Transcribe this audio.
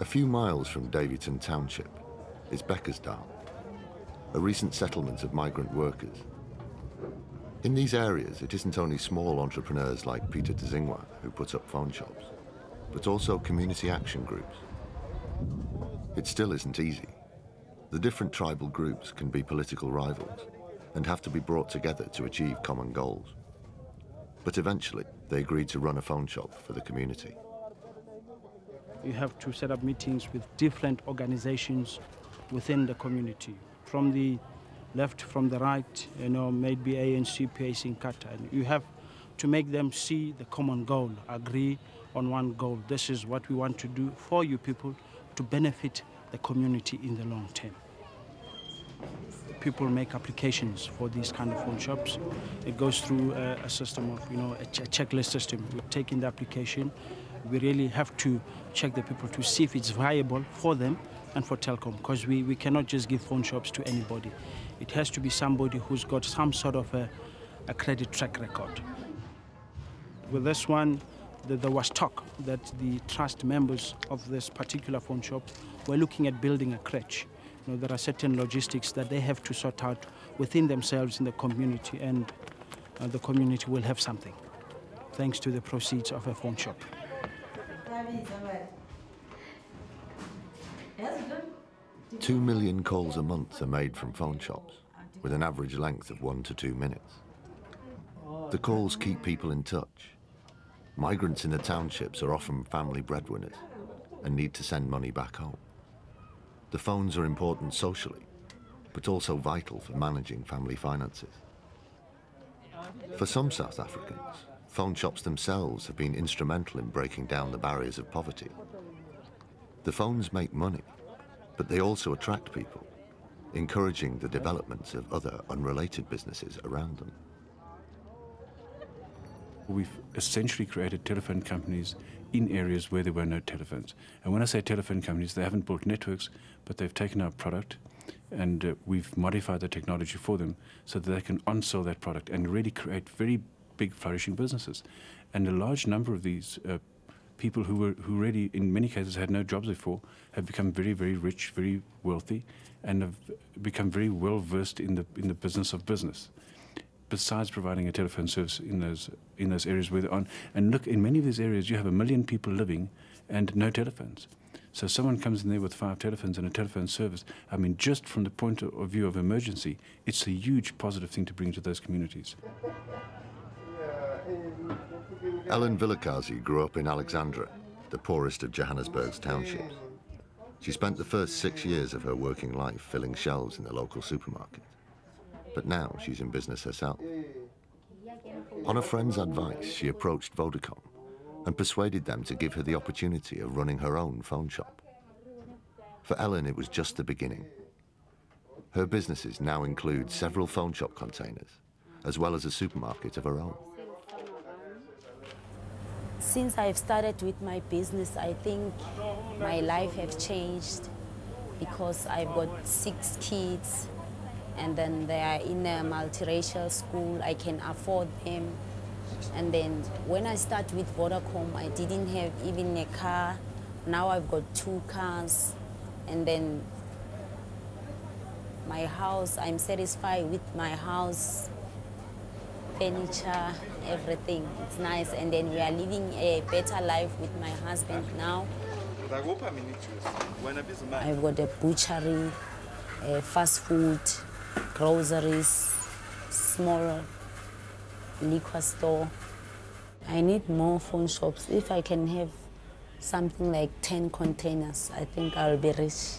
A few miles from Davidson Township is Bekkersdal, a recent settlement of migrant workers. In these areas, it isn't only small entrepreneurs like Peter Dzingwa who put up phone shops, but also community action groups. It still isn't easy. The different tribal groups can be political rivals and have to be brought together to achieve common goals. But eventually, they agreed to run a phone shop for the community. You have to set up meetings with different organizations within the community, from the left, from the right, you know, maybe ANC, PAC Inkatha. And you have to make them see the common goal, agree on one goal. This is what we want to do for you people to benefit the community in the long term. People make applications for these kind of phone shops. It goes through a, a system of, you know, a, ch- a checklist system. We take in the application. We really have to check the people to see if it's viable for them and for Telkom because we, we cannot just give phone shops to anybody. It has to be somebody who's got some sort of a, a credit track record. With this one, the, there was talk that the trust members of this particular phone shop were looking at building a crèche. You know, there are certain logistics that they have to sort out within themselves in the community, and uh, the community will have something thanks to the proceeds of a phone shop. Two million calls a month are made from phone shops, with an average length of one to two minutes. Oh, the calls keep people in touch. Migrants in the townships are often family breadwinners and need to send money back home. The phones are important socially, but also vital for managing family finances. For some South Africans, phone shops themselves have been instrumental in breaking down the barriers of poverty. The phones make money, but they also attract people, encouraging the development of other unrelated businesses around them. We've essentially created telephone companies in areas where there were no telephones. And when I say telephone companies, they haven't built networks, but they've taken our product and uh, we've modified the technology for them so that they can on-sell that product and really create very big flourishing businesses. And a large number of these uh, people who were who really in many cases had no jobs before have become very very rich very wealthy and have become very well versed in the in the business of business besides providing a telephone service in those in those areas where they're on and look in many of these areas you have a million people living and no telephones. So someone comes in there with five telephones and a telephone service i mean just from the point of view of emergency it's a huge positive thing to bring to those communities Ellen Vilakazi grew up in Alexandra, the poorest of Johannesburg's townships. She spent the first six years of her working life filling shelves in the local supermarket. But now she's in business herself. On a friend's advice, she approached Vodacom and persuaded them to give her the opportunity of running her own phone shop. For Ellen, it was just the beginning. Her businesses now include several phone shop containers, as well as a supermarket of her own. Since I've started with my business, I think my life has changed because I've got six kids and then they are in a multiracial school. I can afford them. And then when I start with Vodacom, I didn't have even a car. Now I've got two cars. And then my house, I'm satisfied with my house furniture, everything. It's nice. And then we are living a better life with my husband now. I've got a butchery, a fast food, groceries, small liquor store. I need more phone shops. If I can have something like 10 containers, I think I'll be rich.